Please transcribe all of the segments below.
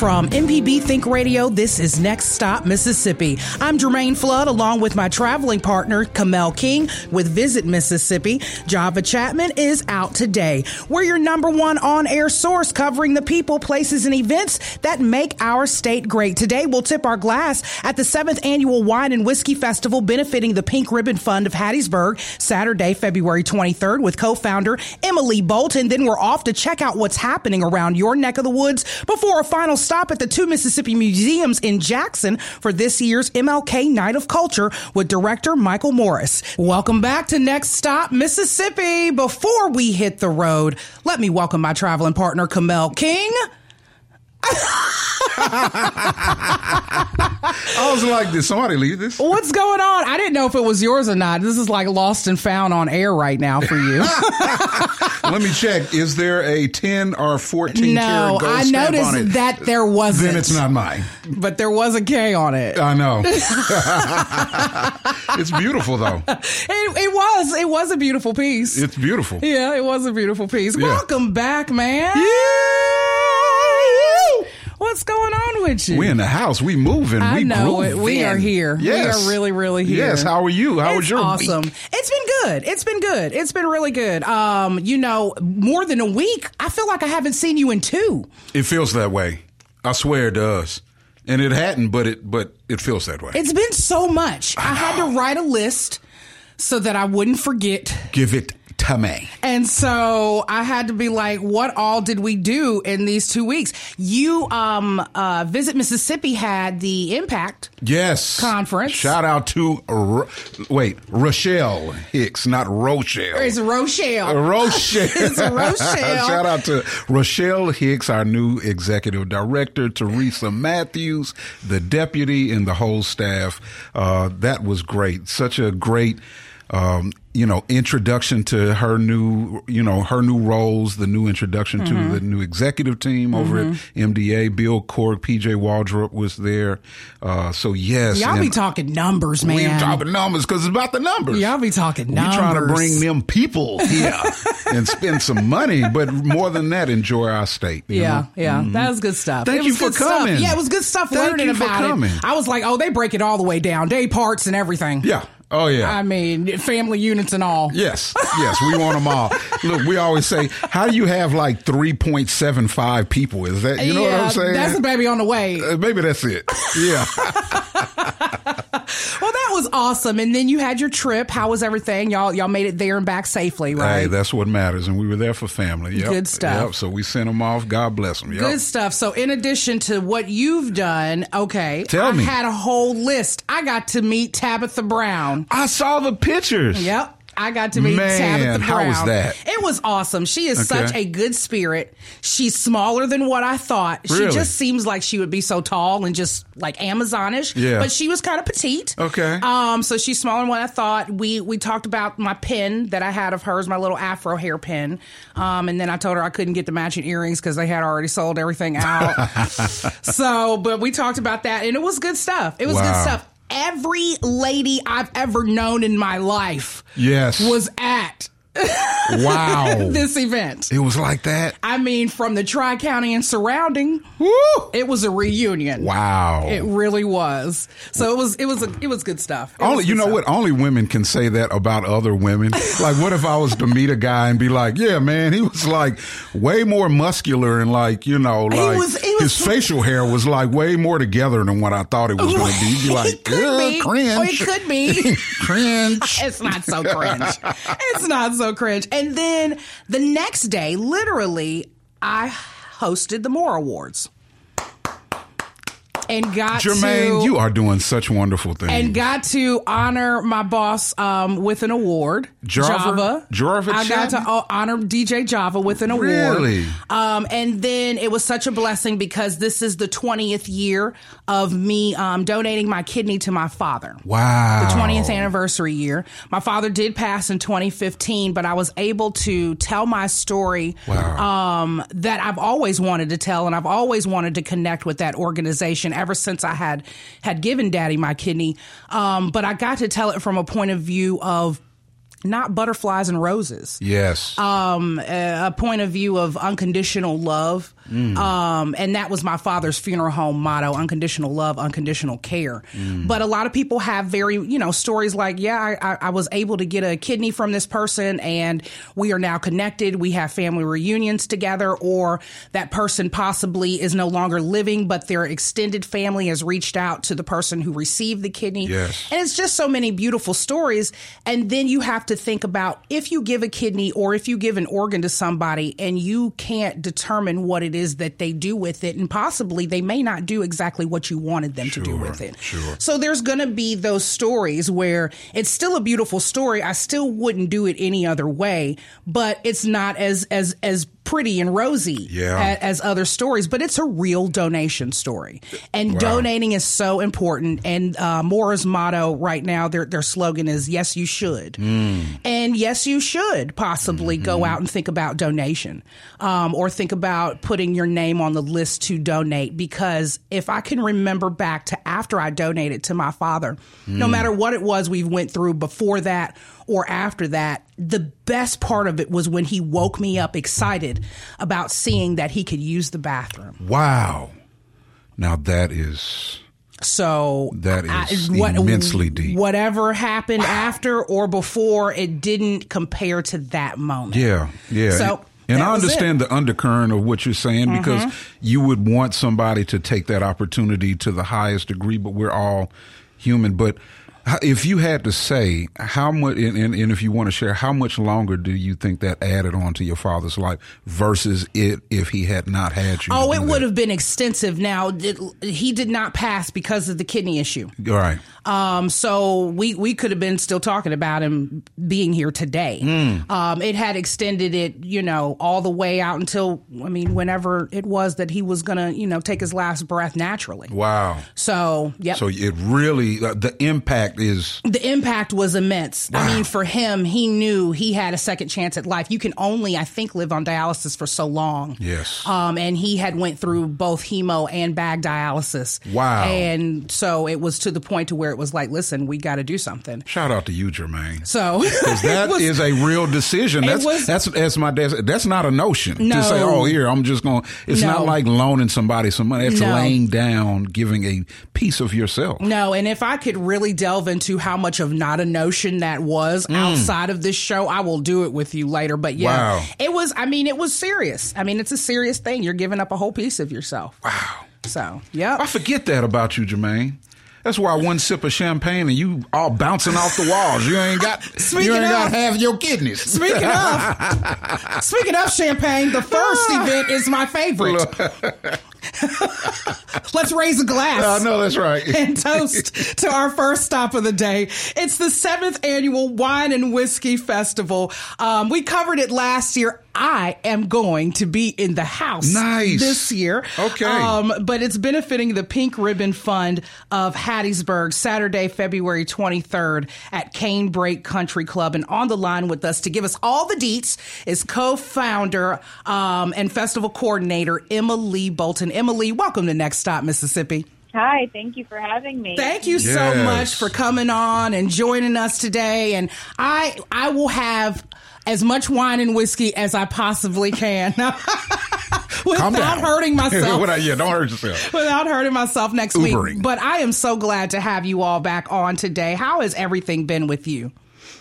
From MPB Think Radio, this is Next Stop Mississippi. I'm Germaine Flood along with my traveling partner, Kamel King with Visit Mississippi. Java Chapman is out today. We're your number one on air source covering the people, places, and events that make our state great. Today, we'll tip our glass at the seventh annual Wine and Whiskey Festival benefiting the Pink Ribbon Fund of Hattiesburg, Saturday, February 23rd with co-founder Emmalee Bolton. Then we're off to check out what's happening around your neck of the woods before a final stop at the two Mississippi museums in Jackson for this year's MLK Night of Culture with director Michael Morris. Welcome back to Next Stop Mississippi. Before we hit the road, let me welcome my traveling partner, Kamel King. I was like, did somebody leave this? What's going on? I didn't know if it was yours or not. This is like lost and found on air right now for you. Let me check. Is there a 10 or 14 no, karat gold I stamp on it? noticed that there wasn't. Then it's not mine. But there was a K on it. I know. it's beautiful though. It, it was. It was a beautiful piece. It's beautiful. yeah, it was a beautiful piece. Yeah. Welcome back, man. What's going on with you? We in the house. We moving. I we know it. We are here. Yes. We are really, really here. Yes. How are you? How it's was your awesome? week? It's been good. It's been good. It's been really good. Um, you know, more than a week. I feel like I haven't seen you in two. It feels that way. I swear it does. And it hadn't, but it but it feels that way. It's been so much. I had to write a list so that I wouldn't forget. Give it me. And so I had to be like, what all did we do in these two weeks? You, um, uh, Visit Mississippi had the impact. Yes. Conference. Shout out to Ro- wait, Rochelle Hicks, not Rochelle. It's Rochelle. Rochelle. It's Rochelle. Shout out to Rochelle Hicks, our new executive director, Teresa Matthews, the deputy, and the whole staff. Uh, that was great. Such a great. Um, you know, introduction to her new, you know, her new roles, the new introduction Mm-hmm. to the new executive team over at MDA. Bill Cork, PJ Waldrop was there. Uh, so yes. Y'all be talking numbers, man. We talking numbers because it's about the numbers. Y'all be talking numbers. We trying to bring them people here and spend some money, but more than that, enjoy our state. you Yeah, know? yeah, that was good stuff. Thank It you for good stuff. coming. Yeah, it was good stuff Thank learning you for about coming. it. I was like, oh, they break it all the way down, day parts and everything. Yeah. Oh yeah. I mean, family units and all. Yes, yes, we want them all. Look, we always say, how do you have like 3.75 people? Is that, you know what I'm saying? That's a baby on the way. Uh, maybe that's it. Yeah. Was awesome. And then you had your trip. How was everything? Y'all, y'all made it there and back safely, right? Hey, that's what matters. And we were there for family. Yep. Good stuff. Yep. So we sent them off. God bless them. Yep. Good stuff. So, in addition to what you've done, okay, Tell I me. had a whole list. I got to meet Tabitha Brown. I saw the pictures. Yep. I got to meet Man, Tabitha Brown. how was that? It was awesome. She is Okay. such a good spirit. She's smaller than what I thought. She just seems like she would be so tall and just like Amazonish. Yeah. But she was kind of petite. Okay. Um, so she's smaller than what I thought. We we talked about my pin that I had of hers, my little afro hair pin. Um, and then I told her I couldn't get the matching earrings because they had already sold everything out. so, but we talked about that and it was good stuff. It was good stuff. Every lady I've ever known in my life Yes. was at wow. this event. it was like that. I mean, from the Tri County and surrounding, Woo. it was a reunion. Wow. It really was. So it was. It was. A, it was good stuff. It Only you know stuff. what? Only women can say that about other women. like, what if I was to meet a guy and be like, "Yeah, man, he was like way more muscular and like you know, like was- he was- his facial hair was like way more together than what I thought it was going to be." You'd be like, could be. cringe, Or it could be. cringe." It's not so cringe. it's not so cringe. And then the next day, literally, I hosted the MORA Awards. And got Germaine, to, you are doing such wonderful things. and got to honor my boss um, with an award. Java? Java I got to honor DJ Java with an award. Really? Um, and then it was such a blessing because this is the 20th year of me um, donating my kidney to my father. wow. The 20th anniversary year. My father did pass in 2015, but I was able to tell my story Wow. um, that I've always wanted to tell, and I've always wanted to connect with that organization ever since I had had given Daddy my kidney. Um, but I got to tell it from a point of view of not butterflies and roses Yes. um, a a point of view of unconditional love. Um, and that was my father's funeral home motto unconditional love, unconditional care. But a lot of people have very, you know, stories like, yeah, I, I, I was able to get a kidney from this person and we are now connected. We have family reunions together, or that person possibly is no longer living, but their extended family has reached out to the person who received the kidney. Yes. And it's just so many beautiful stories. And then you have to think about if you give a kidney or if you give an organ to somebody and you can't determine what it is that they do with it, and possibly they may not do exactly what you wanted them to do with it. sure. So there's going to be those stories where it's still a beautiful story. I still wouldn't do it any other way, but it's not as as as pretty and rosy Yeah. a- as other stories, but it's a real donation story. And donating is so important. And uh, Mora's motto right now, their their slogan is "Yes, you should," and yes, you should possibly go out and think about donation, um, or think about putting your name on the list to donate. Because if I can remember back to after I donated to my father, no matter what it was we went through before that or after that, the best part of it was when he woke me up excited about seeing that he could use the bathroom. wow. Now that is So That is immensely deep. Whatever happened after or before, it didn't compare to that moment. Yeah, yeah. So and I understand it. the undercurrent of what you're saying Mm-hmm. because you would want somebody to take that opportunity to the highest degree, but we're all human. But if you had to say how much, and, and, and if you want to share, how much longer do you think that added on to your father's life versus it if he had not had you? Oh, it would have been extensive. Now, he did not pass because of the kidney issue. All right. Um, so we we could have been still talking about him being here today. Hmm. Um, it had extended it, you know, all the way out until I mean, whenever it was that he was gonna, you know, take his last breath naturally. Wow. So, yep. So it really, uh, the impact is the impact was immense. I mean, for him, he knew he had a second chance at life. You can only, I think, live on dialysis for so long. Yes. Um, and he had went through both hemo and bag dialysis. Wow. And so it was to the point to where it was like, listen, we got to do something. shout out to you, Germaine. So that it is was- a real decision. That's was- that's that's my dad. said, That's not a notion No. to say, "Oh, here I'm just going." to It's not like loaning somebody some money. It's No. laying down, giving a piece of yourself. No, and if I could really delve into how much of not a notion that was outside of this show, I will do it with you later. But yeah, Mm. Wow. it was, I mean, it was serious. I mean, it's a serious thing. You're giving up a whole piece of yourself. Wow, So, yeah. I forget that about you, Germaine. That's why one sip of champagne and you all bouncing off the walls. You ain't got Speaking you ain't got half your kidneys. Speaking of, speaking of champagne, the first event is my favorite. Let's raise a glass. I know that's right. and toast to our first stop of the day. It's the seventh annual Wine and Whiskey Festival. Um, we covered it last year. I am going to be in the house Nice. this year. Okay. Um, but it's benefiting the Pink Ribbon Fund of Hattiesburg, Saturday, February 23rd at Canebrake Country Club. And on the line with us to give us all the deets is co-founder um, and festival coordinator Emmalee Bolton. Emmalee, welcome to Next Stop, Mississippi. Hi, thank you for having me. Thank you so much for coming on and joining us today. And I I will have as much wine and whiskey as I possibly can. Calm Without down. hurting myself. What I- yeah, don't hurt yourself. Without hurting myself next Ubering. week. But I am so glad to have you all back on today. How has everything been with you?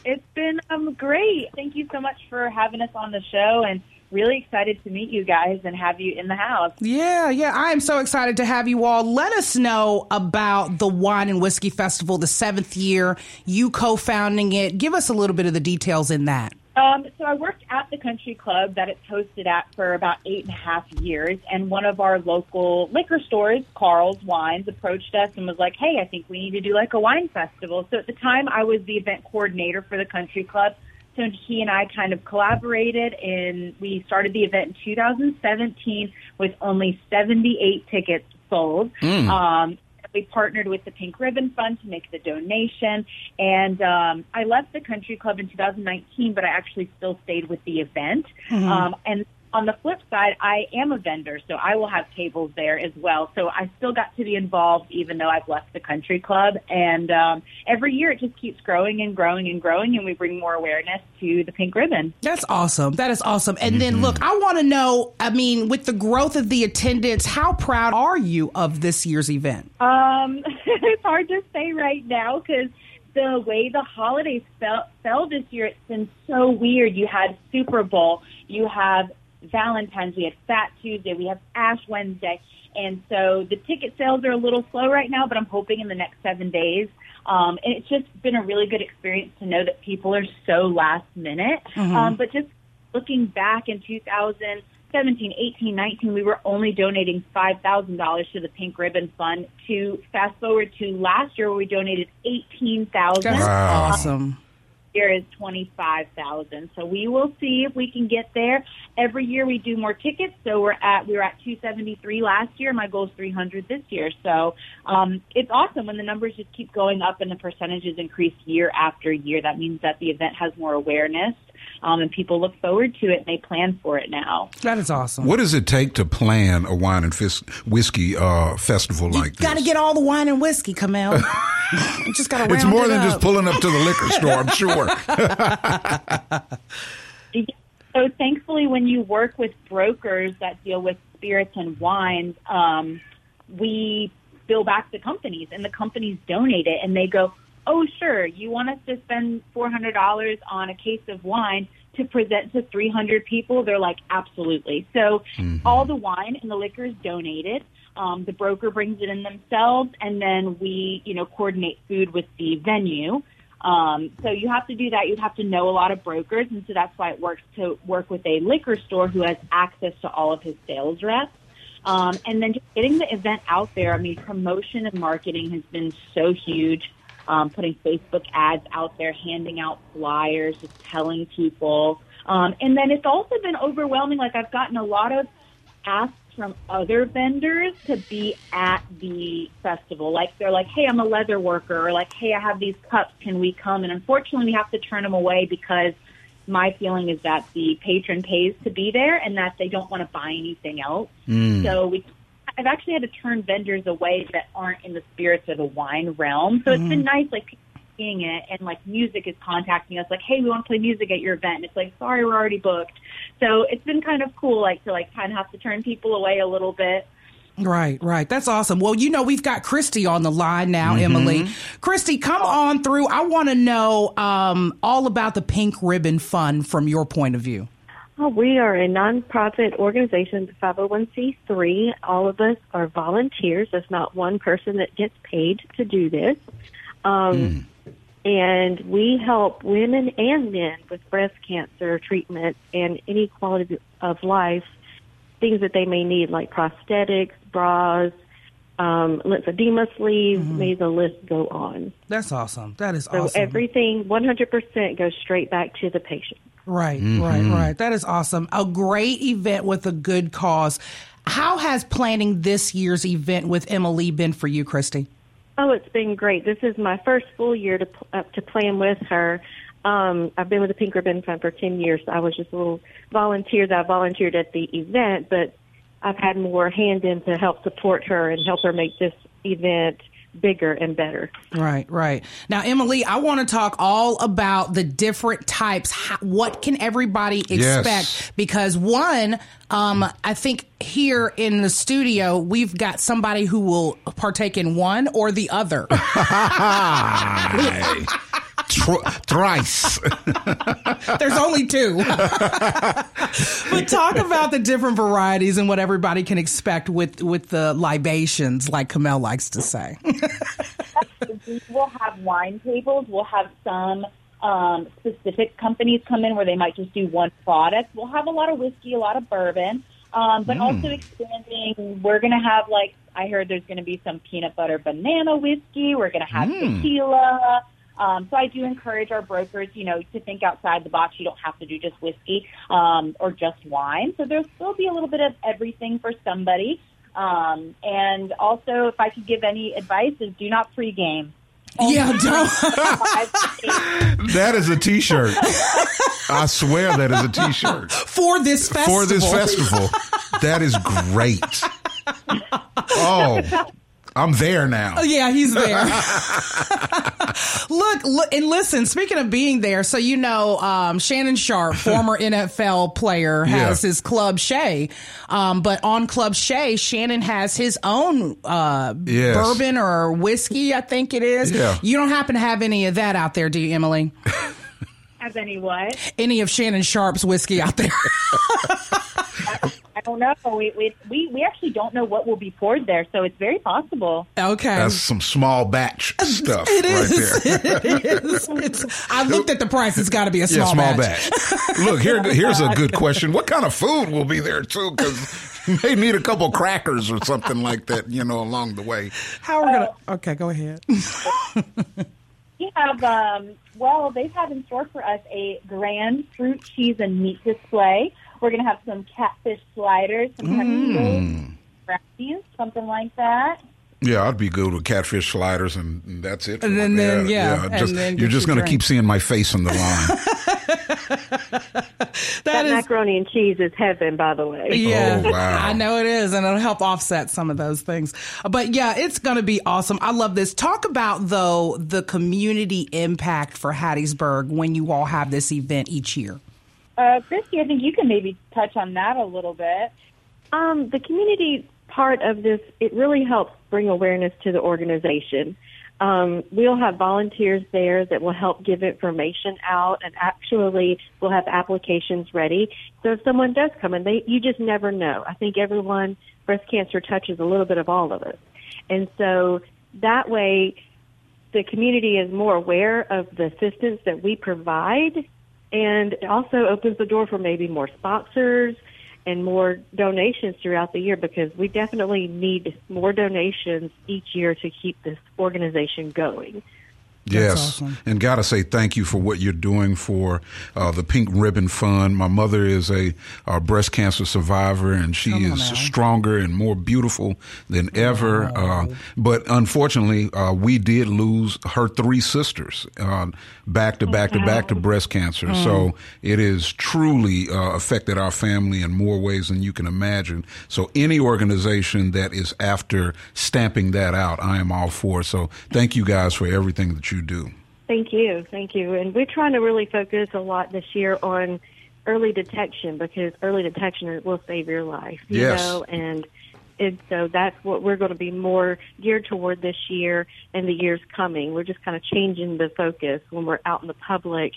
It's been um, great. Thank you so much for having us on the show and really excited to meet you guys and have you in the house. Yeah, yeah. I am so excited to have you all. Let us know about the Wine and Whiskey Festival, the seventh year, you co founding it. Give us a little bit of the details in that. Um, so I worked at the country club that it's hosted at for about eight and a half years, and one of our local liquor stores, Carl's Wines, approached us and was like, "Hey, I think we need to do like a wine festival." So at the time, I was the event coordinator for the country club. So he and I kind of collaborated, and we started the event in 2017 with only 78 tickets sold. Um, we partnered with the Pink Ribbon Fund to make the donation. And um, I left the country club in 2019, but I actually still stayed with the event. Um, and on the flip side, I am a vendor, so I will have tables there as well. So I still got to be involved, even though I've left the country club. And um, every year it just keeps growing and growing and growing, and we bring more awareness to the Pink Ribbon. That's awesome. That is awesome. And then look, I want to know, I mean, with the growth of the attendance, how proud are you of this year's event? Um, it's hard to say right now because the way the holidays fell, fell this year, it's been so weird. You had Super Bowl, you have Valentine's, we had Fat Tuesday, we have Ash Wednesday, and so the ticket sales are a little slow right now. But I'm hoping in the next seven days. Um, and it's just been a really good experience to know that people are so last minute. Um, but just looking back in 2017, 18, 19, we were only donating $5,000 to the Pink Ribbon Fund. To fast forward to last year, where we donated 18000 That's awesome. Year is 25000 So we will see if we can get there. Every year we do more tickets. So we're at, we were at 273 last year. My goal is 300 this year. So, um, it's awesome when the numbers just keep going up and the percentages increase year after year. That means that the event has more awareness. Um, and people look forward to it and they plan for it now. That is awesome. What does it take to plan a wine and fis- whiskey uh, festival like this? Got to get all the wine and whiskey, Kamel. You just got to it's more than just pulling up to the liquor store, I'm sure. So thankfully, when you work with brokers that deal with spirits and wines, um, we bill back the companies, and the companies donate it, and they go, "Oh, sure, you want us to spend four hundred dollars on a case of wine to present to three hundred people?" They're like, "Absolutely." So all the wine and the liquor is donated. Um, the broker brings it in themselves, and then we, you know, coordinate food with the venue. Um, so you have to do that. You have to know a lot of brokers, and so that's why it works to work with a liquor store who has access to all of his sales reps. Um, and then just getting the event out there. I mean, promotion and marketing has been so huge. Um, putting Facebook ads out there, handing out flyers, just telling people. Um, and then it's also been overwhelming. Like I've gotten a lot of asks from other vendors to be at the festival. Like they're like, "Hey, I'm a leather worker," or like, "Hey, I have these cups. Can we come?" And unfortunately, we have to turn them away because my feeling is that the patron pays to be there and that they don't want to buy anything else. So we. I've actually had to turn vendors away that aren't in the spirits or the wine realm. So it's been nice, like seeing it, and like music is contacting us, like, "Hey, we want to play music at your event." And it's like, "Sorry, we're already booked." So it's been kind of cool, like to like kind of have to turn people away a little bit. Right, right. That's awesome. Well, you know, we've got Christy on the line now, Emmalee. Christy, come on through. I want to know um, all about the Pink Ribbon Fund from your point of view. Oh, we are a nonprofit organization, the 501c3. All of us are volunteers. There's not one person that gets paid to do this. Um, And we help women and men with breast cancer treatment and any quality of life, things that they may need, like prosthetics, bras, um, lymphedema sleeves, may the list go on. That's awesome. That is So awesome. everything 100% goes straight back to the patient. Right, right, right. That is awesome. A great event with a good cause. How has planning this year's event with Emmalee been for you, Christy? Oh, it's been great. This is my first full year to uh, to plan with her. Um, I've been with the Pink Ribbon Fund for ten years. So I was just a little volunteer that I volunteered at the event, but I've had more hand in to help support her and help her make this event bigger and better. Right, right. Now, Emmalee, I want to talk all about the different types. How, what can everybody expect? Yes. Because one, um, I think here in the studio, we've got somebody who will partake in one or the other. Hey. Tr- thrice. There's only two. but talk about the different varieties and what everybody can expect with with the libations, like Kamel likes to say. we will have wine tables. We'll have some um, specific companies come in where they might just do one product. We'll have a lot of whiskey, a lot of bourbon, um, but also expanding. We're going to have like I heard there's going to be some peanut butter banana whiskey. We're going to have tequila. Um, so I do encourage our brokers, you know, to think outside the box. You don't have to do just whiskey um, or just wine. So there'll still be a little bit of everything for somebody. Um, and also, if I could give any advice, is do not pregame. Yeah, don't. That is a T-shirt. I swear that is a T-shirt for this festival. for this festival. That is great. Oh, I'm there now. Oh, Yeah, he's there. look, look, and listen. Speaking of being there, so you know, um, Shannon Sharpe, former NFL player, has Yeah. his club Shay. Um, but on Club Shay, Shannon has his own uh, Yes. bourbon or whiskey. I think it is. Yeah. You don't happen to have any of that out there, do you, Emmalee? As any what? Any of Shannon Sharpe's whiskey out there? I don't know. We, we we we actually don't know what will be poured there, so it's very possible. okay. That's some small batch stuff It right there. It is. It's, I looked at the price. It's got to be a Yeah, small, small batch. batch. Look, here, here's a good question. What kind of food will be there too? Because you may need a couple crackers or something like that, you know, along the way. How are we gonna? Okay, go ahead. We have, um, well, they've had in store for us a grand fruit, cheese, and meat display. We're going to have some catfish sliders, some mm. brownies, something like that. Yeah, I'd be good with catfish sliders, and, and that's it. And then- then, yeah, and just, then you're just going to keep seeing my face on the line. that That is. macaroni and cheese is heaven, by the way. Yeah, Oh, wow. I know it is, and it'll help offset some of those things. But yeah, it's going to be awesome. I love this. Talk about though the community impact for Hattiesburg when you all have this event each year. Uh, Christy, I think you can maybe touch on that a little bit. Um, the community part of this, it really helps bring awareness to the organization. Um, we'll have volunteers there that will help give information out, and actually, we'll have applications ready. So if someone does come in, they you just never know. I think everyone breast cancer touches a little bit of all of us, and so that way, the community is more aware of the assistance that we provide, and it also opens the door for maybe more sponsors and more donations throughout the year because we definitely need more donations each year to keep this organization going. Yes, awesome. and gotta say thank you for what you're doing for uh, the Pink Ribbon Fund. My mother is a, uh breast cancer survivor, and she Come is stronger and more beautiful than ever. Uh, but unfortunately, uh, we did lose her three sisters uh, back to back to back to breast cancer. So it has truly uh, affected our family in more ways than you can imagine. So any organization that is after stamping that out, I am all for. So thank you guys for everything that you do. Thank you, thank you. And we're trying to really focus a lot this year on early detection because early detection will save your life. You Yes. know, and and so that's what we're going to be more geared toward this year and the years coming. We're just kind of changing the focus when we're out in the public,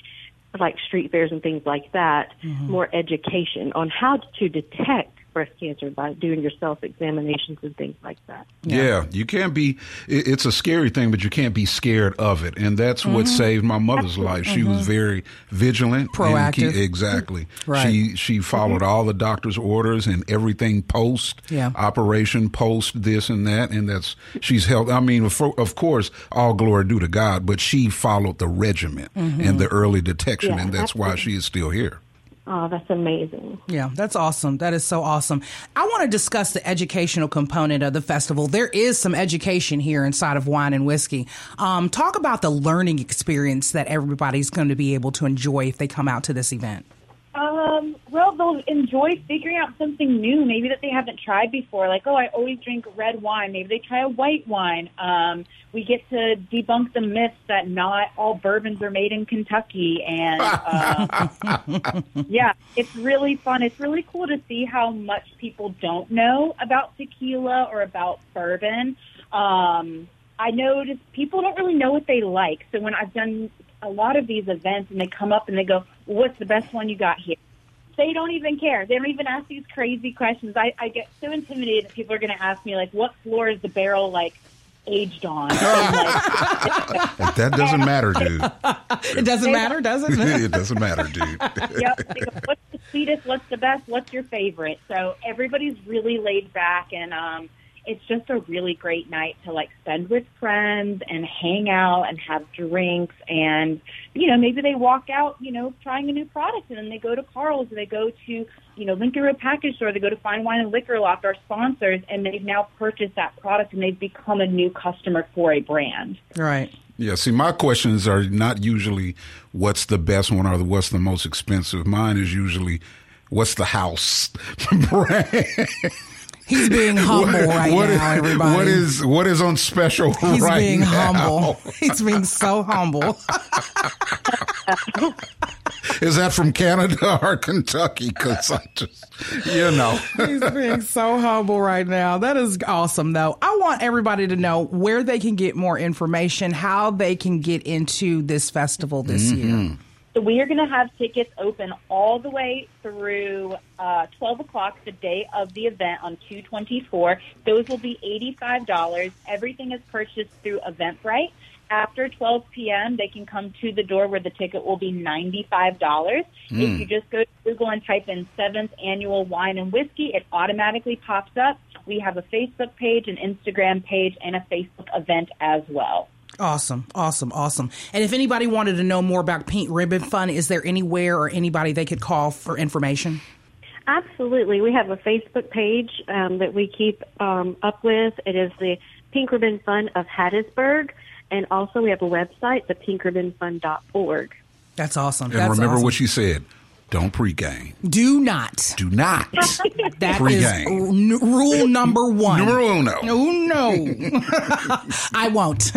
like street fairs and things like that. Mm-hmm. More education on how to detect breast cancer by doing your self examinations and things like that. Yeah. you can't be. It's a scary thing, but you can't be scared of it, and that's what Mm-hmm. saved my mother's life. She was very vigilant, Proactive. ke- exactly. Right. She she followed all the doctor's orders and everything post Yeah. operation, post this and that, and that's she's held. I mean, of, of course, all glory due to God, but she followed the regimen Mm-hmm. and the early detection, Yeah, and that's why she is still here. Oh, that's amazing. Yeah, that's awesome. That is so awesome. I want to discuss the educational component of the festival. There is some education here inside of wine and whiskey. Um, talk about the learning experience that everybody's going to be able to enjoy if they come out to this event. Um, well, they'll enjoy figuring out something new, maybe that they haven't tried before. Like, oh, I always drink red wine. Maybe they try a white wine. Um, we get to debunk the myths that not all bourbons are made in Kentucky, and um, yeah, it's really fun. It's really cool to see how much people don't know about tequila or about bourbon. Um, I noticed people don't really know what they like. So when I've done a lot of these events and they come up and they go, "What's the best one you got here?" They don't even care. They don't even ask these crazy questions. I, I get so intimidated that people are going to ask me like, "What floor is the barrel like aged on. Like, that doesn't matter, dude. It doesn't matter, does it? it doesn't matter, dude. yep. They go, What's the sweetest? What's the best? What's your favorite? So everybody's really laid back, and um, it's just a really great night to like spend with friends and hang out and have drinks, and you know maybe they walk out, you know, trying a new product, and then they go to Carl's, or they go to you know Lincoln Road Package Store, they go to Fine Wine and Liquor Loft, our sponsors, and they've now purchased that product, and they've become a new customer for a brand. Right. Yeah, see, my questions are not usually what's the best one or what's the most expensive. Mine is usually what's the house brand. He's being humble right What is- now, everybody. What is what is on special He's right being now? humble. He's being so humble. Is that from Canada or Kentucky? Because I just, you know, He's being so humble right now. That is awesome, though. I want everybody to know where they can get more information, how they can get into this festival this year. Mm-hmm. So we are going to have tickets open all the way through uh, 12 o'clock, the day of the event on 224. Those will be $85. Everything is purchased through Eventbrite. After 12 p.m., they can come to the door where the ticket will be $95. If you just go to Google and type in 7th Annual Wine and Whiskey, it automatically pops up. We have a Facebook page, an Instagram page, and a Facebook event as well. Awesome, awesome, awesome. And if anybody wanted to know more about Pink Ribbon Fun, is there anywhere or anybody they could call for information? Absolutely. We have a Facebook page um, that we keep um, up with. It is the Pink Ribbon Fund of Hattiesburg. And also we have a website, the pinkribbonfund.org. That's awesome. and That's remember awesome. what she said. Don't pregame. Do not. Do not. That is Pre-game. n- rule number one. Numero uno. Oh, no, no. I won't.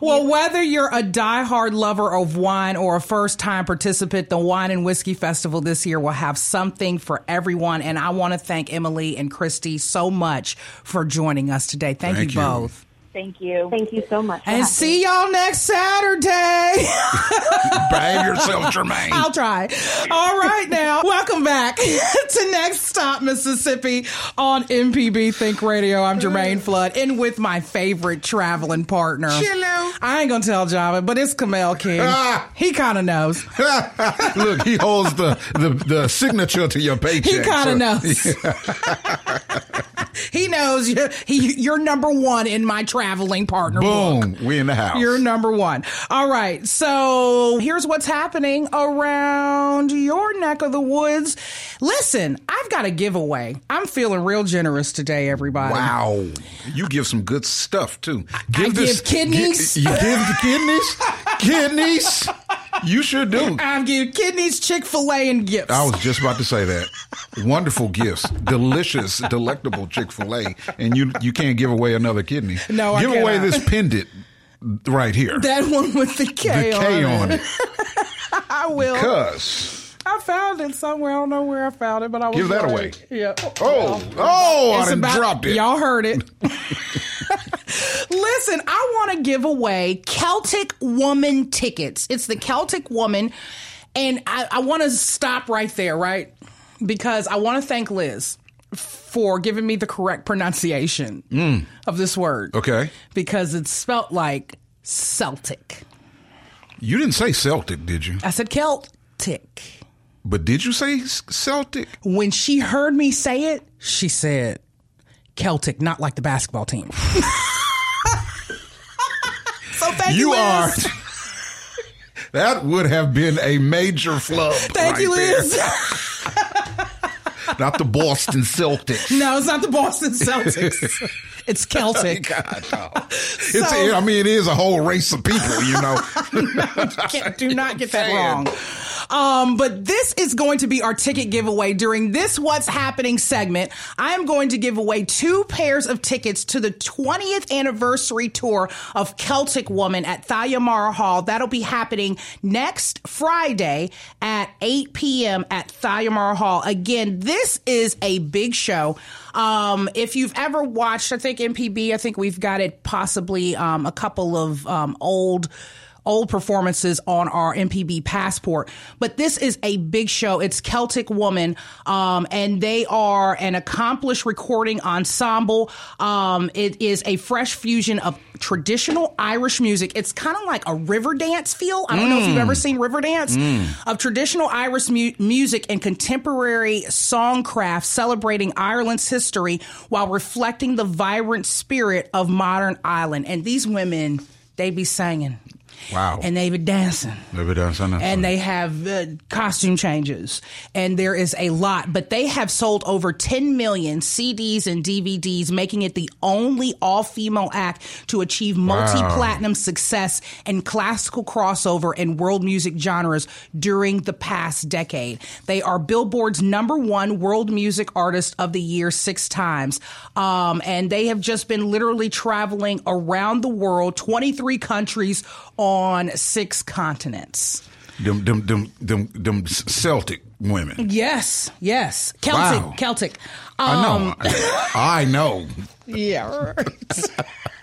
well, whether you're a diehard lover of wine or a first time participant, the Wine and Whiskey Festival this year will have something for everyone. And I want to thank Emmalee and Christy so much for joining us today. Thank, Thank you you. both. Thank you. Thank you so much. And having see y'all next Saturday. Behave yourself, Germaine. I'll try. All right, now, welcome back to Next Stop Mississippi on MPB Think Radio. I'm Germaine Flood, and with my favorite traveling partner. Hello. I ain't gonna tell Java, but it's Kamel King. Ah. He kind of knows. Look, he holds the, the, the signature to your paycheck. He kind of so- knows. he knows you, he, you're number one in my traveling partner book. Boom. We in the house. You're number one. All right. So here's what's happening around your neck of the woods. Listen, I've got a giveaway. I'm feeling real generous today, everybody. Wow. You give some good stuff too. I give kidneys. gi- you give the kidneys? kidneys? You sure do. I'm giving kidneys, Chick fil A, and gifts. I was just about to say that. Wonderful gifts, delicious, delectable Chick Fil A, and you you can't give away another kidney. No, I give away this pendant right here. that one with the the K, K on, on it. it, I will. cuz. I found it somewhere. I don't know where I found it, but I was Give that away. Yeah. Oh, oh! I about- dropped it. Y'all heard it. Listen, I want to give away Celtic Woman tickets. It's the Celtic Woman, and I, I want to stop right there, right? Because I want to thank Liz for giving me the correct pronunciation of this word. Mm. Okay, Because it's spelt like Celtic. you didn't say Celtic, did you? I said Celtic. But did you say Celtic? When she heard me say it, she said Celtic, not like the basketball team. so thank you, You are. That would have been a major flub. Thank right you. Liz. Not the Boston Celtics. no, it's not the Boston Celtics. It's Celtic. God, no. It's, I mean, it is a whole race of people, you know. Can't- do not get that wrong. Um, but this is going to be our ticket giveaway during this What's Happening segment. I am going to give away two pairs of tickets to the 20th anniversary tour of Celtic Woman at Thalia Mara Hall. That'll be happening next Friday at 8 p.m. at Thalia Mara Hall. Again, this is a big show. Um, if you've ever watched, I think MPB, I think we've got it possibly um, a couple of um, old old performances on our MPB passport. But this is a big show. It's Celtic Woman, um, and they are an accomplished recording ensemble. Um, it is a fresh fusion of traditional Irish music. It's kind of like a Riverdance feel. I don't know if you've ever seen Riverdance of traditional Irish mu- music and contemporary songcraft celebrating Ireland's history while reflecting the vibrant spirit of modern Ireland. And these women, they be singing. Wow. And they be dancing. That's enough. and they have uh, costume changes. And there is a lot but they have sold over 10 million CDs and DVDs making it the only all-female act to achieve multi-platinum success in classical crossover and world music genres during the past decade. They are Billboard's number 1 world music artist of the year 6 times. Um, and they have just been literally traveling around the world 23 countries on 6 continents them, them, them, them, them Celtic women. Yes, yes. Celtic, Wow. Celtic. I know. Um, I, I know. Yeah,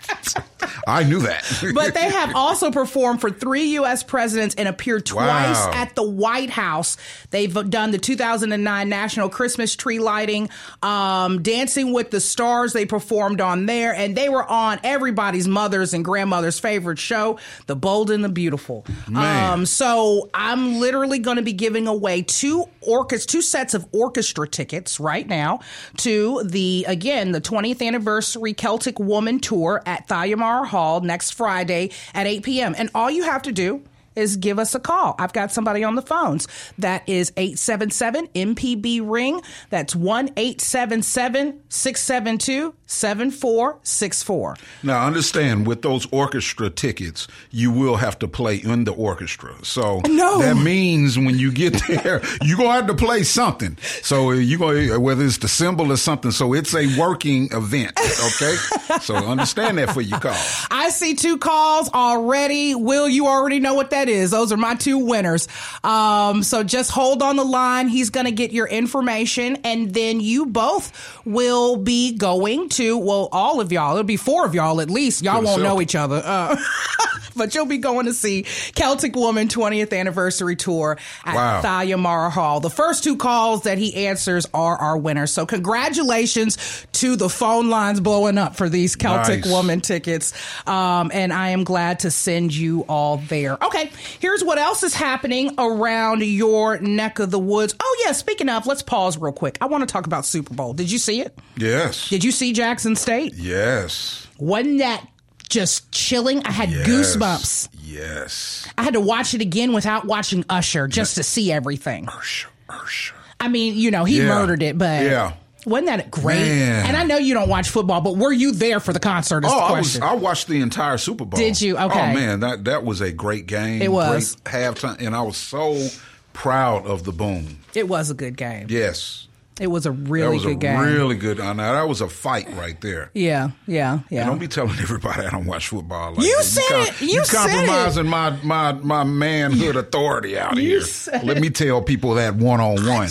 I knew that. but they have also performed for three U.S. presidents and appeared twice Wow. at the White House. They've done the 2009 National Christmas Tree Lighting, um, Dancing with the Stars. They performed on there, and they were on everybody's mother's and grandmother's favorite show, The Bold and the Beautiful. Um, so I'm literally going to be giving away two orchestra, two sets of orchestra tickets right now to the again the 20th anniversary Celtic Woman Tour at Thalia Mara Hall next Friday at 8 p.m. And all you have to do is give us a call. I've got somebody on the phones. That is 877 MPB ring. That's 1 877 672 7464. Now, understand with those orchestra tickets, you will have to play in the orchestra. So No. that means when you get there, you're going to have to play something. So you going whether it's the symbol or something. So it's a working event. Okay. so understand that for your call. I see two calls already. Will, you already know what that is. Those are my two winners. Um, so just hold on the line. He's going to get your information and then you both will be going to, well, all of y'all, it'll be four of y'all at least. Y'all won't know each other. Uh, but you'll be going to see Celtic Woman 20th anniversary tour at Wow. Thalia Mara Hall. The first two calls that he answers are our winners. So congratulations to the phone lines blowing up for these Celtic Nice. Woman tickets. Um, and I am glad to send you all there. Okay, here's what else is happening around your neck of the woods. Oh yeah, speaking of, let's pause real quick. I want to talk about Super Bowl. Did you see it? Yes. Did you see Jackson State? Yes. Wasn't that just chilling? I had Yes. goosebumps. Yes. I had to watch it again without watching Usher just to see everything. Ursha, Ursha. I mean, you know, he Yeah. murdered it, but Yeah. Wasn't that great? Man. And I know you don't watch football, but were you there for the concert? Is Oh, the I was. I watched the entire Super Bowl. Did you? Okay. Oh man, that that was a great game. It was. great halftime, and I was so proud of the boom. it was a good game. Yes, It was a really was good a game. really good. uh, Now that was a fight right there. yeah, yeah, yeah. Don't be telling everybody I don't watch football. Like You that. said com- it. You said it. compromising my my my manhood authority out You here. Let it. me tell people that one on one.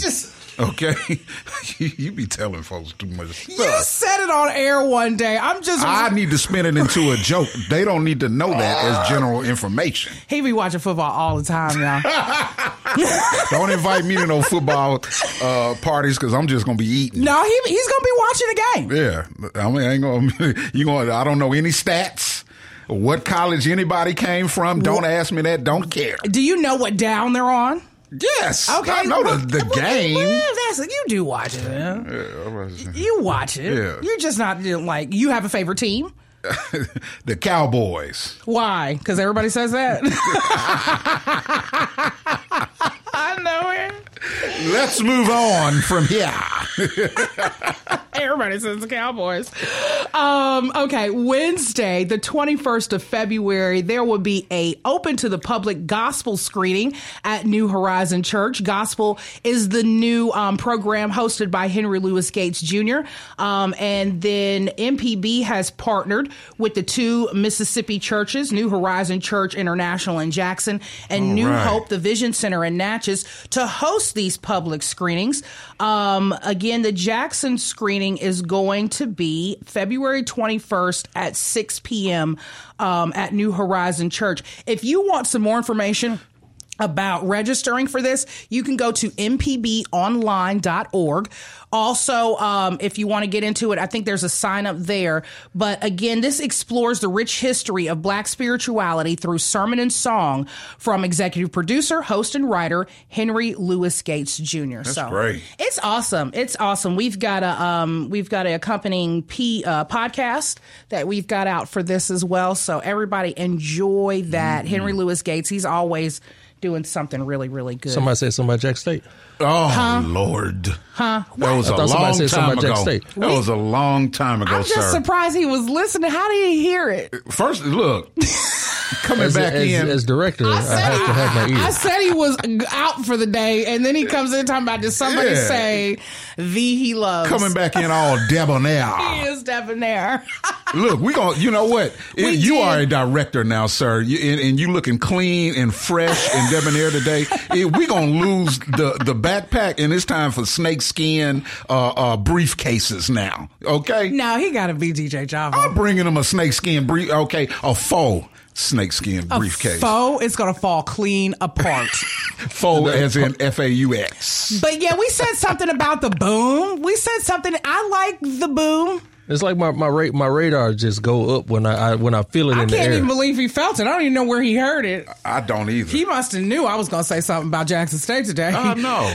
Okay, you, you be telling folks too much you said it on air one day. I'm just. I need to spin it into a joke. They don't need to know that as general information. he be watching football all the time now. Don't invite me to no football uh, parties because I'm just gonna be eating. no, he he's gonna be watching the game. Yeah, I mean, I ain't gonna. You going? I don't know any stats. What college anybody came from? Don't ask me that. Don't care. Do you know what down they're on? Yes. Okay, I know well, the, the well, game. Well, that's you do watch it. Man. Yeah, You watch it. Yeah. You're just not you know, like you have a favorite team. the Cowboys. Why? Because everybody says that. I know it. Let's move on from here. Everybody says the Cowboys. Um, okay, Wednesday, the 21st of February, there will be a open to the public gospel screening at New Horizon Church. Gospel is the new um, program hosted by Henry Louis Gates Jr. Um, and then MPB has partnered with the two Mississippi churches, New Horizon Church International in Jackson and All New right. Hope the Vision Center in Natchez to host these public screenings. Um, again, the Jackson screening is going to be February February 21st at 6 p.m. Um, at New Horizon Church. If you want some more information, about registering for this, you can go to mpbonline.org. Also, um, if you want to get into it, I think there's a sign up there. But again, this explores the rich history of Black spirituality through sermon and song from executive producer, host, and writer Henry Louis Gates Jr. That's so great. It's awesome. It's awesome. We've got a um, we've got a accompanying P uh, podcast that we've got out for this as well. So everybody enjoy that. Mm-hmm. Henry Louis Gates. He's always doing something really, really good. Somebody said something about Jack State. Oh Lord, huh? that was I a thought somebody long said time about Jack ago. State. That was a long time ago, I'm just sir. surprised he was listening. How did he hear it? First, look, coming As, back as, in. as director, I, said have he- to have my I said he was out for the day, and then he comes in talking about did somebody Yeah. say the he loves coming back in all debonair. He is debonair. Look, we gonna you know what? We you did. are a director now, sir, you, and, and you looking clean and fresh and debonair today. Eh, we gonna lose the the backpack, and it's time for snakeskin uh, uh, briefcases now. Okay, no, he got to be DJ Java. I'm bringing him a snakeskin brief. Okay, a faux snakeskin A briefcase. Faux, it's gonna fall clean apart. Faux as in F A U X. but yeah, we said something about the boom. We said something. I like the boom. It's like my my, ra- my radar just go up when I, I when I feel it I in the can't air. even believe he felt it. I don't even know where he heard it. I don't either. He must have knew I was gonna say something about Jackson State today. I know.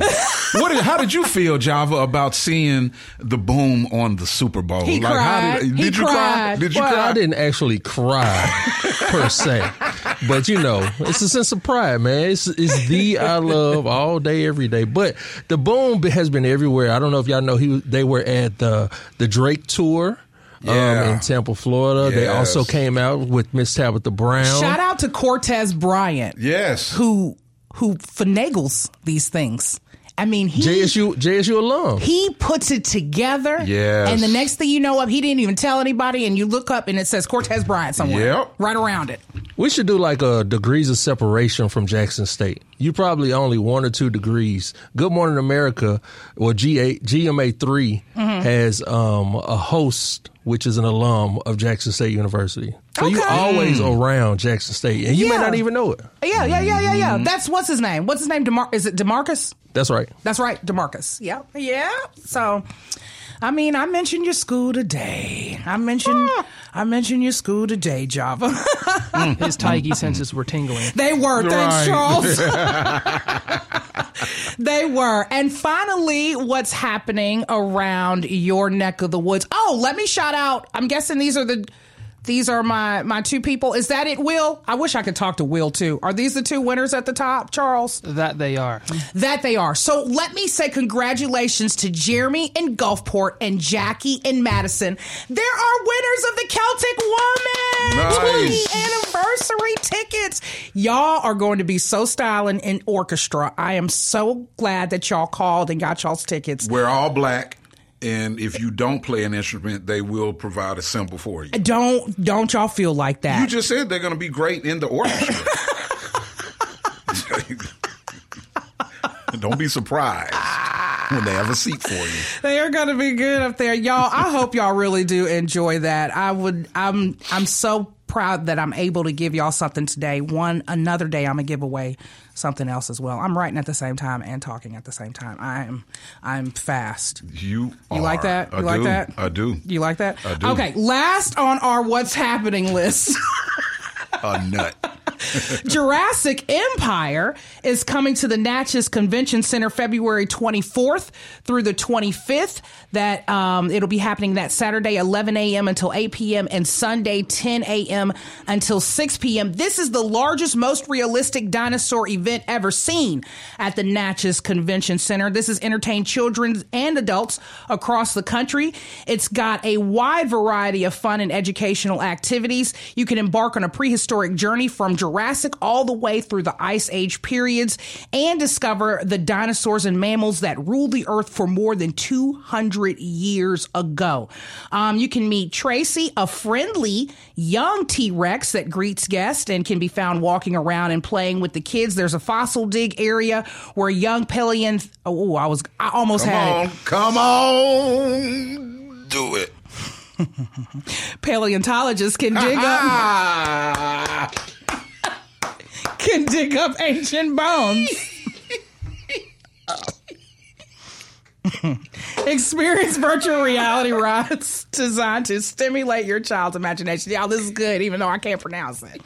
what? Did, how did you feel, Java, about seeing the boom on the Super Bowl? He How cried. did, He did you cry? cried. Did you well, cry? I didn't actually cry per se, but you know, it's a sense of pride, man. It's it's the I love all day, every day. But the boom has been everywhere. I don't know if y'all know he they were at the the Drake tour. Yeah. Um, in Tampa, Florida. They also came out with Miss Tabitha Brown. Shout out to Cortez Bryant, Yes. who who finagles these things. I mean, he JSU JSU alum. he puts it together. Yeah. And the next thing you know, up he didn't even tell anybody, and you look up and it says Cortez Bryant somewhere. Yep. Right around it. We should do like a degrees of separation from Jackson State. You probably only one or two degrees. Good Morning America or GA, GMA 3 Mm-hmm. has um, a host which is an alum of Jackson State University. So you're Okay. always mm. around Jackson State, and you may not even know it. Yeah, yeah, yeah, yeah, Mm-hmm. yeah. That's what's his name? What's his name? Demar- is it Demarcus? That's right. That's right, Demarcus. Yeah, yeah. So, I mean, I mentioned your school today. I mentioned, ah. I mentioned your school today, Java. Mm, his Tiggy senses were tingling. they were. Thanks, Charles. they were. And finally, what's happening around your neck of the woods? Oh, let me shout out. I'm guessing these are the. These are my my two people. Is that it, Will? I wish I could talk to Will too. Are these the two winners at the top, Charles? That they are. That they are. So let me say congratulations to Jeremy in Gulfport and Jackie in Madison. There are winners of the Celtic Woman Nice. 20 anniversary tickets. Y'all are going to be so styling in orchestra. I am so glad that y'all called and got y'all's tickets. We're all black, and if you don't play an instrument, they will provide a cymbal for you. Don't don't y'all feel like that. You just said they're going to be great in the orchestra. don't be surprised when they have a seat for you. They are going to be good up there, y'all. I hope y'all really do enjoy that. I would. I'm. I'm so proud that I'm able to give y'all something today. One another day, I'm gonna give away something else as well. I'm writing at the same time and talking at the same time. I am. I'm fast. You, You like that? You I like do. that? I do. You like that? I do. Okay. Last on our what's happening list. A nut. Jurassic Empire is coming to the Natchez Convention Center February 24th through the 25th. That um, it'll be happening that Saturday 11 a.m. until 8 p.m. and Sunday 10 a.m. until 6 p.m. This is the largest, most realistic dinosaur event ever seen at the Natchez Convention Center. This has entertained children and adults across the country. It's got a wide variety of fun and educational activities. You can embark on a prehistoric journey from Jurassic all the way through the Ice Age periods and discover the dinosaurs and mammals that ruled the earth for more than 200 years ago. Um, you can meet Tracy, a friendly young T Rex that greets guests and can be found walking around and playing with the kids. There's a fossil dig area where young Pelians. Oh, I was, I almost Come had on. it. Come on. Do it. Paleontologists can dig up Ah! can dig up ancient bones. Experience virtual reality rides designed to stimulate your child's imagination. Y'all, this is good, even though I can't pronounce it.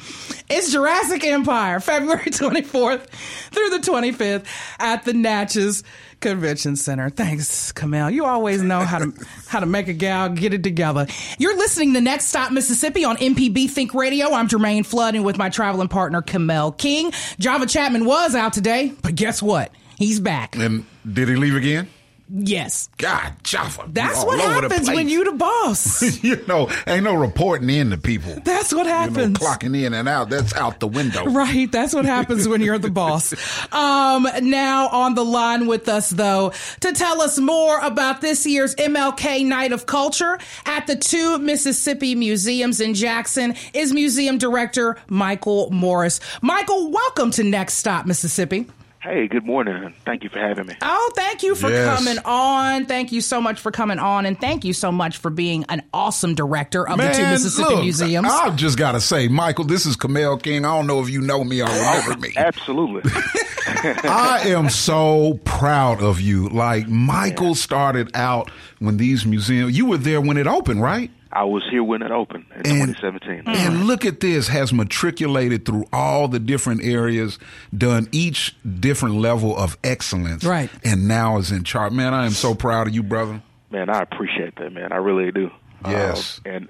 It's Jurassic Empire, February 24th through the 25th at the Natchez Convention Center. Thanks, Kamel. You always know how to how to make a gal get it together. You're listening to Next Stop Mississippi on MPB Think Radio. I'm Germaine Flood, and with my traveling partner Kamel King. Java Chapman was out today, but guess what? He's back. And did he leave again? Yes. God, Jaffa. That's what all over the happens when you the boss. you know, ain't no reporting in to people. That's what You know, happens. clocking in and out. That's out the window. Right, that's what happens when you're the boss. Um, now on the line with us though to tell us more about this year's MLK Night of Culture at the two Mississippi museums in Jackson is museum director Michael Morris. Michael, welcome to Next Stop Mississippi. Hey, good morning, thank you for having me. Oh, thank you for Yes. coming on. Thank you so much for coming on, and thank you so much for being an awesome director of the two Mississippi look, museums. I've just got to say, Michael, this is Kamel King. I don't know if you know me or remember me. Absolutely. I am so proud of you. Like Michael started out when these museums. You were there when it opened, right? I was here when it opened in And- 2017. And look at this, has matriculated through all the different areas, done each different level of excellence. Right. And now is in chart. Man, I am so proud of you, brother. Man, I appreciate that, man. I really do. Yes. Uh, and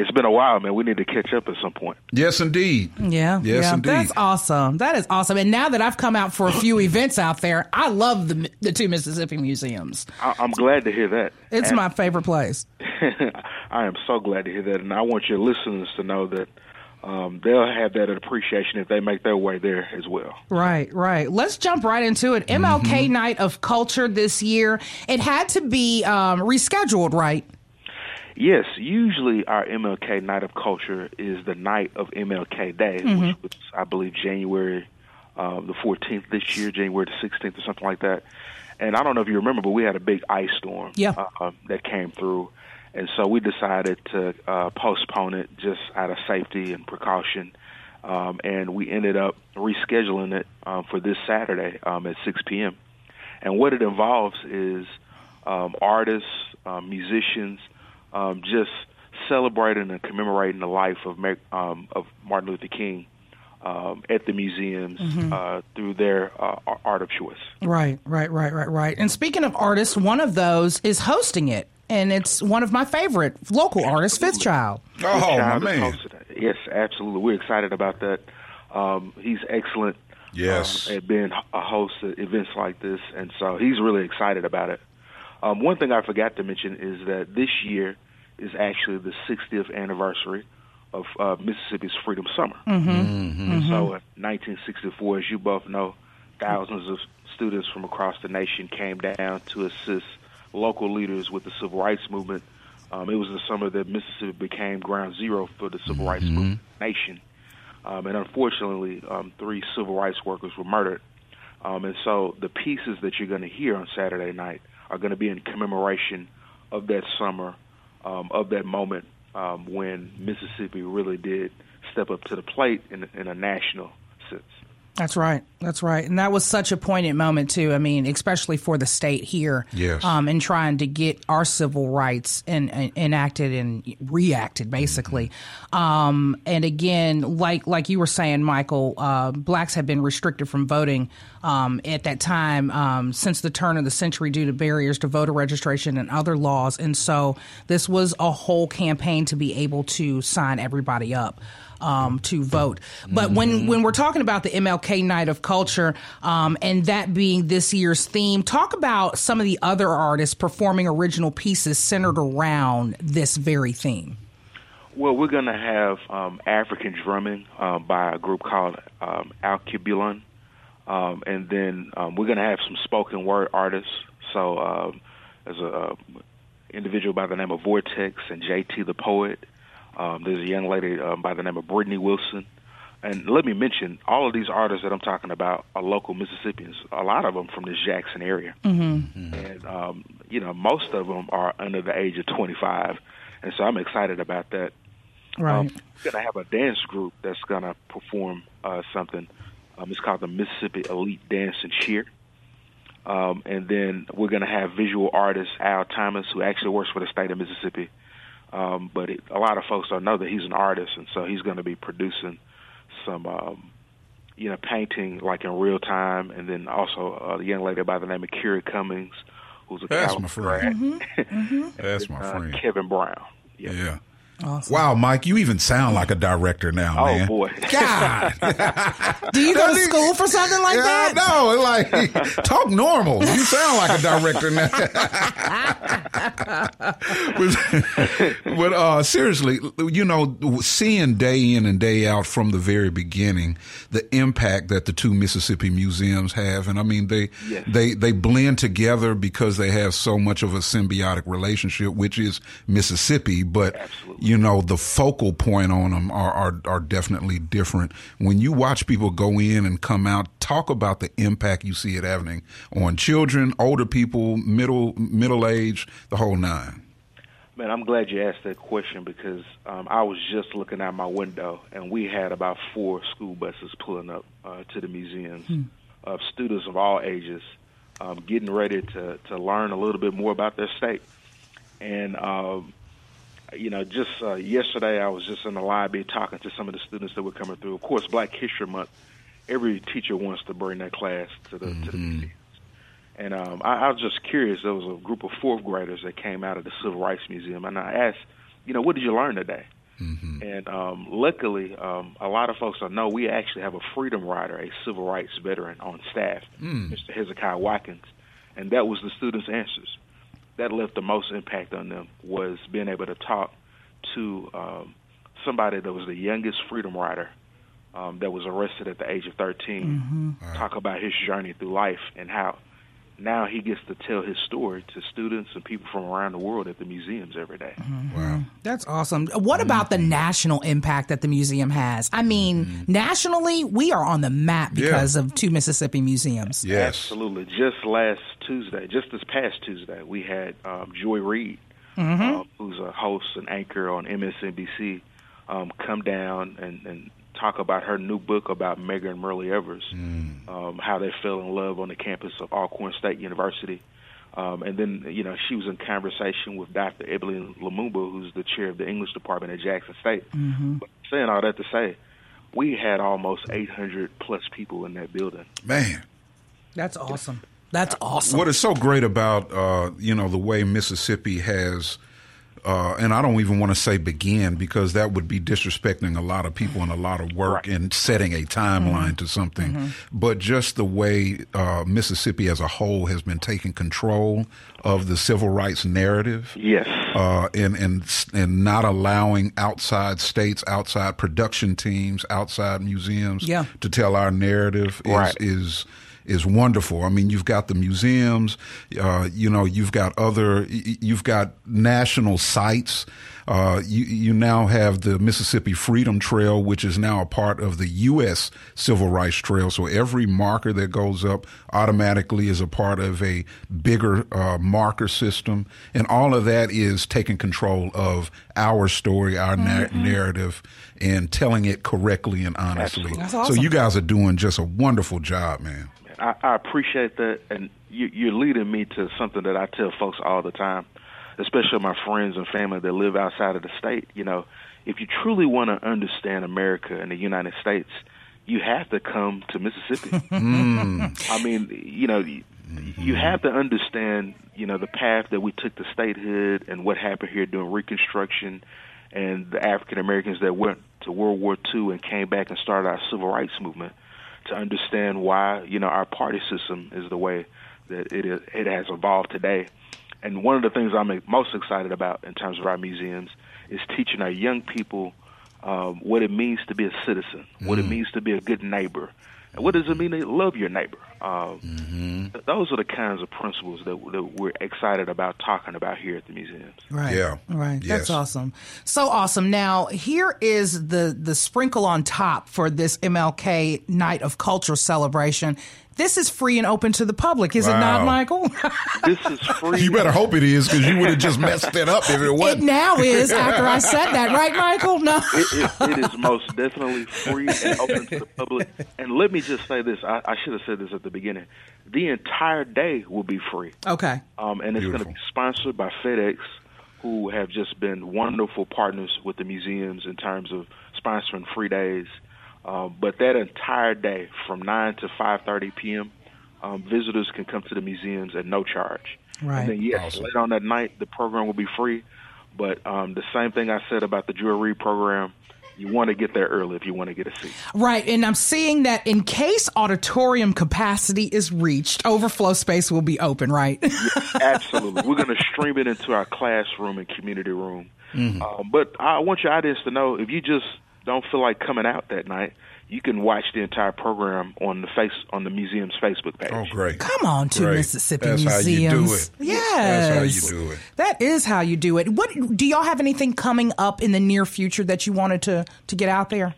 it's been a while, man. We need to catch up at some point. Yes, indeed. Yeah, Yes, yeah, indeed. that's awesome. That is awesome. And now that I've come out for a few events out there, I love the the two Mississippi museums. I- I'm glad to hear that. It's And my favorite place. I am so glad to hear that, and I want your listeners to know that um, they'll have that appreciation if they make their way there as well. Right, right. Let's jump right into it. MLK Mm-hmm. Night of Culture this year. It had to be um, rescheduled, right? Yes, usually our MLK Night of Culture is the night of MLK Day, which was, I believe, January uh, the 14th this year, January the 16th, or something like that. And I don't know if you remember, but we had a big ice storm Yeah. uh, that came through. And so we decided to uh, postpone it just out of safety and precaution. Um, and we ended up rescheduling it um, for this Saturday um, at 6 p.m. And what it involves is um, artists, um, musicians, um, just celebrating and commemorating the life of Ma- um, of Martin Luther King um, at the museums uh, through their uh, art of choice. Right, right, right, right, right. And speaking of artists, one of those is hosting it. And it's one of my favorite local artists, Fifth Child. Oh, my Child is man. Yes, absolutely. We're excited about that. Um, he's excellent. Yes. um, at being a host at events like this, and so he's really excited about it. Um, one thing I forgot to mention is that this year is actually the 60th anniversary of uh, Mississippi's Freedom Summer. Mm-hmm. And so, in 1964, as you both know, thousands of students from across the nation came down to assist local leaders with the civil rights movement. Um, it was the summer that Mississippi became ground zero for the civil rights movement nation. Um, and unfortunately, um, three civil rights workers were murdered. Um, and so the pieces that you're going to hear on Saturday night are going to be in commemoration of that summer, um, of that moment um, when Mississippi really did step up to the plate in, in a national sense. That's right. That's right. And that was such a poignant moment too. I mean, especially for the state here. Yes. Um, and trying to get our civil rights en- enacted and reacted basically. Um, and again, like, like you were saying, Michael, uh, blacks have been restricted from voting, um, at that time, um, since the turn of the century due to barriers to voter registration and other laws. And so this was a whole campaign to be able to sign everybody up um, to vote. But when when we're talking about the MLK Night of Culture um, and that being this year's theme, talk about some of the other artists performing original pieces centered around this very theme. Well, we're going to have um, African drumming um, by a group called um, Alkebulan. Um, and then um, we're going to have some spoken word artists. So um, there's a, uh individual by the name of Vortex and JT the Poet. Um, there's a young lady um, by the name of Brittany Wilson. And let me mention, all of these artists that I'm talking about are local Mississippians. A lot of them from the Jackson area, mm-hmm. and um, you know most of them are under the age of 25. and so I'm excited about that. Right. Um, we're gonna have a dance group that's gonna perform uh, something. Um, it's called the Mississippi Elite Dance and Cheer. Um, and then we're going to have visual artist Al Thomas, who actually works for the state of Mississippi. Um, but it, a lot of folks don't know that he's an artist, and so he's going to be producing some, um, you know, painting like in real time. And then also uh, a young lady by the name of Kira Cummings, who's a That's Cal my friend. grad. That's my uh, friend. Kevin Brown. Yeah. Awesome. Wow, Mike, you even sound like a director now, Oh man. boy. God. Do you go to school for something like yeah, that? no, like talk normal. You sound like a director now. but, but uh, seriously, you know, seeing day in and day out from the very beginning the impact that the two Mississippi museums have, and I mean they Yes. they they blend together because they have so much of a symbiotic relationship, which is Mississippi. But Absolutely. You know, the focal point on them are, are are definitely different. When you watch people go in and come out, talk about the impact you see it having on children, older people, middle middle age, the whole nine. Man, I'm glad you asked that question because um, I was just looking out my window and we had about four school buses pulling up uh, to the museums of students of all ages um, getting ready to, to learn a little bit more about their state. And, um, you know, just uh, yesterday I was just in the lobby talking to some of the students that were coming through. Of course, Black History Month, every teacher wants to bring their class to the, to the museum. And um, I, I was just curious. There was a group of fourth graders that came out of the Civil Rights Museum, and I asked, you know, what did you learn today? And um, luckily, um, a lot of folks don't know we actually have a freedom rider, a civil rights veteran on staff, Mr. Hezekiah Watkins, and that was the students' answers. That left the most impact on them was being able to talk to um, somebody that was the youngest freedom rider um, that was arrested at the age of 13, talk about his journey through life and how now he gets to tell his story to students and people from around the world at the museums every day. Wow. That's awesome. What about the national impact that the museum has? I mean, nationally, we are on the map because of two Mississippi museums. Yes. Absolutely. Just last Tuesday, just this past Tuesday, we had um, Joy Reid, uh, who's a host and anchor on MSNBC, um, come down and, and talk about her new book about Medgar and Myrlie Evers, um, how they fell in love on the campus of Alcorn State University. Um, and then, you know, she was in conversation with Dr. Evelyn Lumumba, who's the chair of the English department at Jackson State. But saying all that to say, we had almost 800 plus people in that building. Man. That's awesome. That's awesome. What is so great about uh, you know the way Mississippi has, uh, and I don't even want to say begin because that would be disrespecting a lot of people and a lot of work and setting a timeline to something. But just the way uh, Mississippi as a whole has been taking control of the civil rights narrative. Yes. Uh, and and and not allowing outside states, outside production teams, outside museums Yeah. to tell our narrative is Right. is is wonderful. I mean, you've got the museums, uh, you know, you've got other, y- y- you've got national sites. Uh, you, you now have the Mississippi Freedom Trail, which is now a part of the U.S. Civil Rights Trail. So every marker that goes up automatically is a part of a bigger uh, marker system. And all of that is taking control of our story, our na- narrative, and telling it correctly and honestly. Absolutely. That's So you guys are doing just a wonderful job, man. I, I appreciate that, and you, you're leading me to something that I tell folks all the time, especially my friends and family that live outside of the state. You know, if you truly want to understand America and the United States, you have to come to Mississippi. Hmm. I mean, you know, you- mm-hmm. you have to understand, you know, the path that we took to statehood and what happened here during Reconstruction, and the African Americans that went to World War II and came back and started our civil rights movement to understand why you know our party system is the way that it is, it has evolved today. And one of the things I'm most excited about in terms of our museums is teaching our young people um, what it means to be a citizen, what it means to be a good neighbor, what does it mean to love your neighbor. Um, Mm-hmm. th- those are the kinds of principles that, that we're excited about talking about here at the museum. Right. Yeah. Right. That's awesome. So awesome. Now, here is the the sprinkle on top for this MLK Night of Culture celebration. This is free and open to the public, is it not, Michael? This is free. You better hope it is because you would have just messed it up if it it wasn't. It now is after I said that, right, Michael? No. it, it, it is most definitely free and open to the public. And let me just say this: I, I should have said this at the beginning. The entire day will be free, Okay. um, and it's going to be sponsored by FedEx, who have just been wonderful partners with the museums in terms of sponsoring free days. Uh, but that entire day, from nine to five thirty p.m., um, visitors can come to the museums at no charge. Right. And then yes, Awesome. later on that night, the program will be free. But um, the same thing I said about the jewelry program, you want to get there early if you want to get a seat. Right. And I'm seeing that in case auditorium capacity is reached, overflow space will be open, right? Absolutely, we're going to stream it into our classroom and community room. Um, but I want your audience to know if you just don't feel like coming out that night, you can watch the entire program on the face on the museum's Facebook page. Oh, great. Come on to Great. Mississippi That's how you do museums. it. Yes. That's how you do it. That is how you do it. What do y'all have anything coming up in the near future that you wanted to to get out there?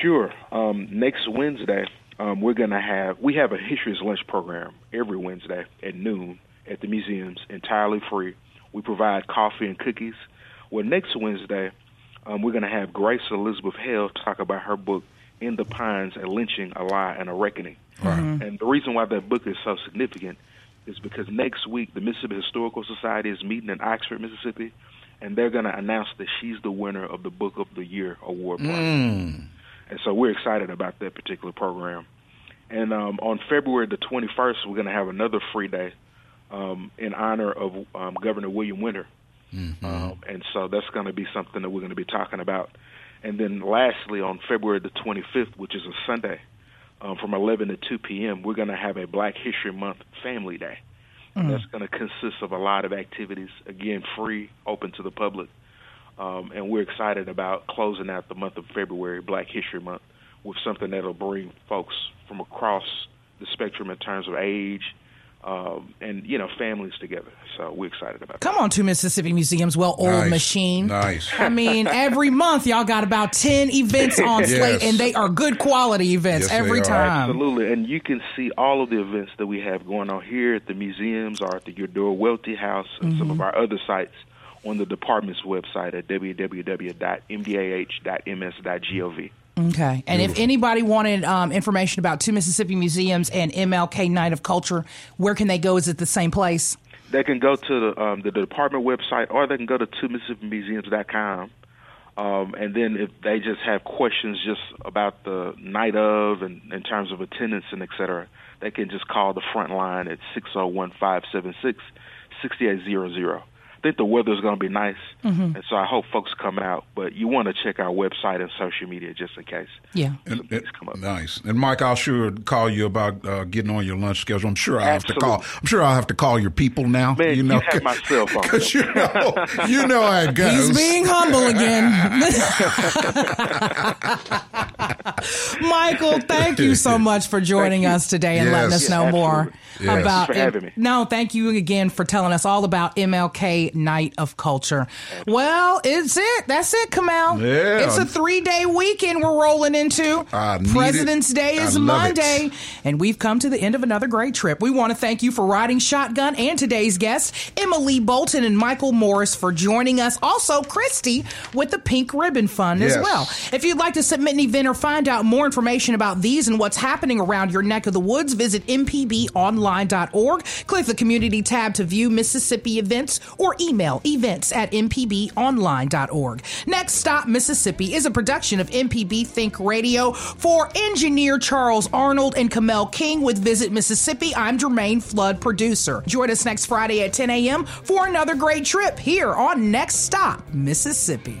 Sure. Um, next Wednesday, um, we're going to have we have a History's Lunch program every Wednesday at noon at the museums, entirely free. We provide coffee and cookies. Well, next Wednesday, um, we're going to have Grace Elizabeth Hale talk about her book "In the Pines: A Lynching, a Lie, and a Reckoning." And the reason why that book is so significant is because next week the Mississippi Historical Society is meeting in Oxford, Mississippi, and they're going to announce that she's the winner of the Book of the Year award. prize. And so we're excited about that particular program. And um, on February the 21st, we're going to have another free day um, in honor of um, Governor William Winter. Um, and so that's going to be something that we're going to be talking about. And then lastly, on February the 25th, which is a Sunday, um, from 11 to 2 p.m., we're going to have a Black History Month Family Day. And that's going to consist of a lot of activities, again, free, open to the public. Um, and we're excited about closing out the month of February, Black History Month, with something that'll bring folks from across the spectrum in terms of age um, and, you know, families together. So we're excited about Come on to Mississippi Museums, well oiled Nice. machine. Nice. I mean, every month y'all got about 10 events on slate, and they are good quality events Yes, every time. Absolutely, and you can see all of the events that we have going on here at the museums or at the Eudora Welty House and some of our other sites on the department's website at www.mdah.ms.gov. Okay. And if anybody wanted um, information about two Mississippi Museums and MLK Night of Culture, where can they go? Is it the same place? They can go to the, um, the department website or they can go to two MississippiMuseums.com. Um, and then if they just have questions just about the night of and in terms of attendance and et cetera, they can just call the front line at 601-576-6800. I think the weather's going to be nice, and so I hope folks come out. But you want to check our website and social media just in case. Yeah. some And- things come up. Nice. And Mike, I'll sure call you about uh, getting on your lunch schedule. I'm sure I have to call. I'm sure I'll have to call your people now. Man, you know, you have my cell phone. because you know, you know how it goes. He's being humble again. Michael, thank you so much for joining us today and letting us know Yeah, more. Yes. about Thanks for having me. No, thank you again for telling us all about MLK Night of Culture. Well, it's it. That's it, Kamel. Yeah. It's a three day weekend we're rolling into. President's it. Day is Monday, it. and we've come to the end of another great trip. We want to thank you for riding shotgun and today's guests, Emmalee Bolton and Michael Morris, for joining us. Also, Christy with the Pink Ribbon Fund as well. If you'd like to submit an event or find out more information about these and what's happening around your neck of the woods, visit mpbonline.org. Click the community tab to view Mississippi events or email events at mpbonline.org. Next Stop Mississippi is a production of MPB Think Radio for engineer Charles Arnold and Kamel King with Visit Mississippi. I'm Germaine Flood, producer. Join us next Friday at 10 a.m. for another great trip here on Next Stop Mississippi.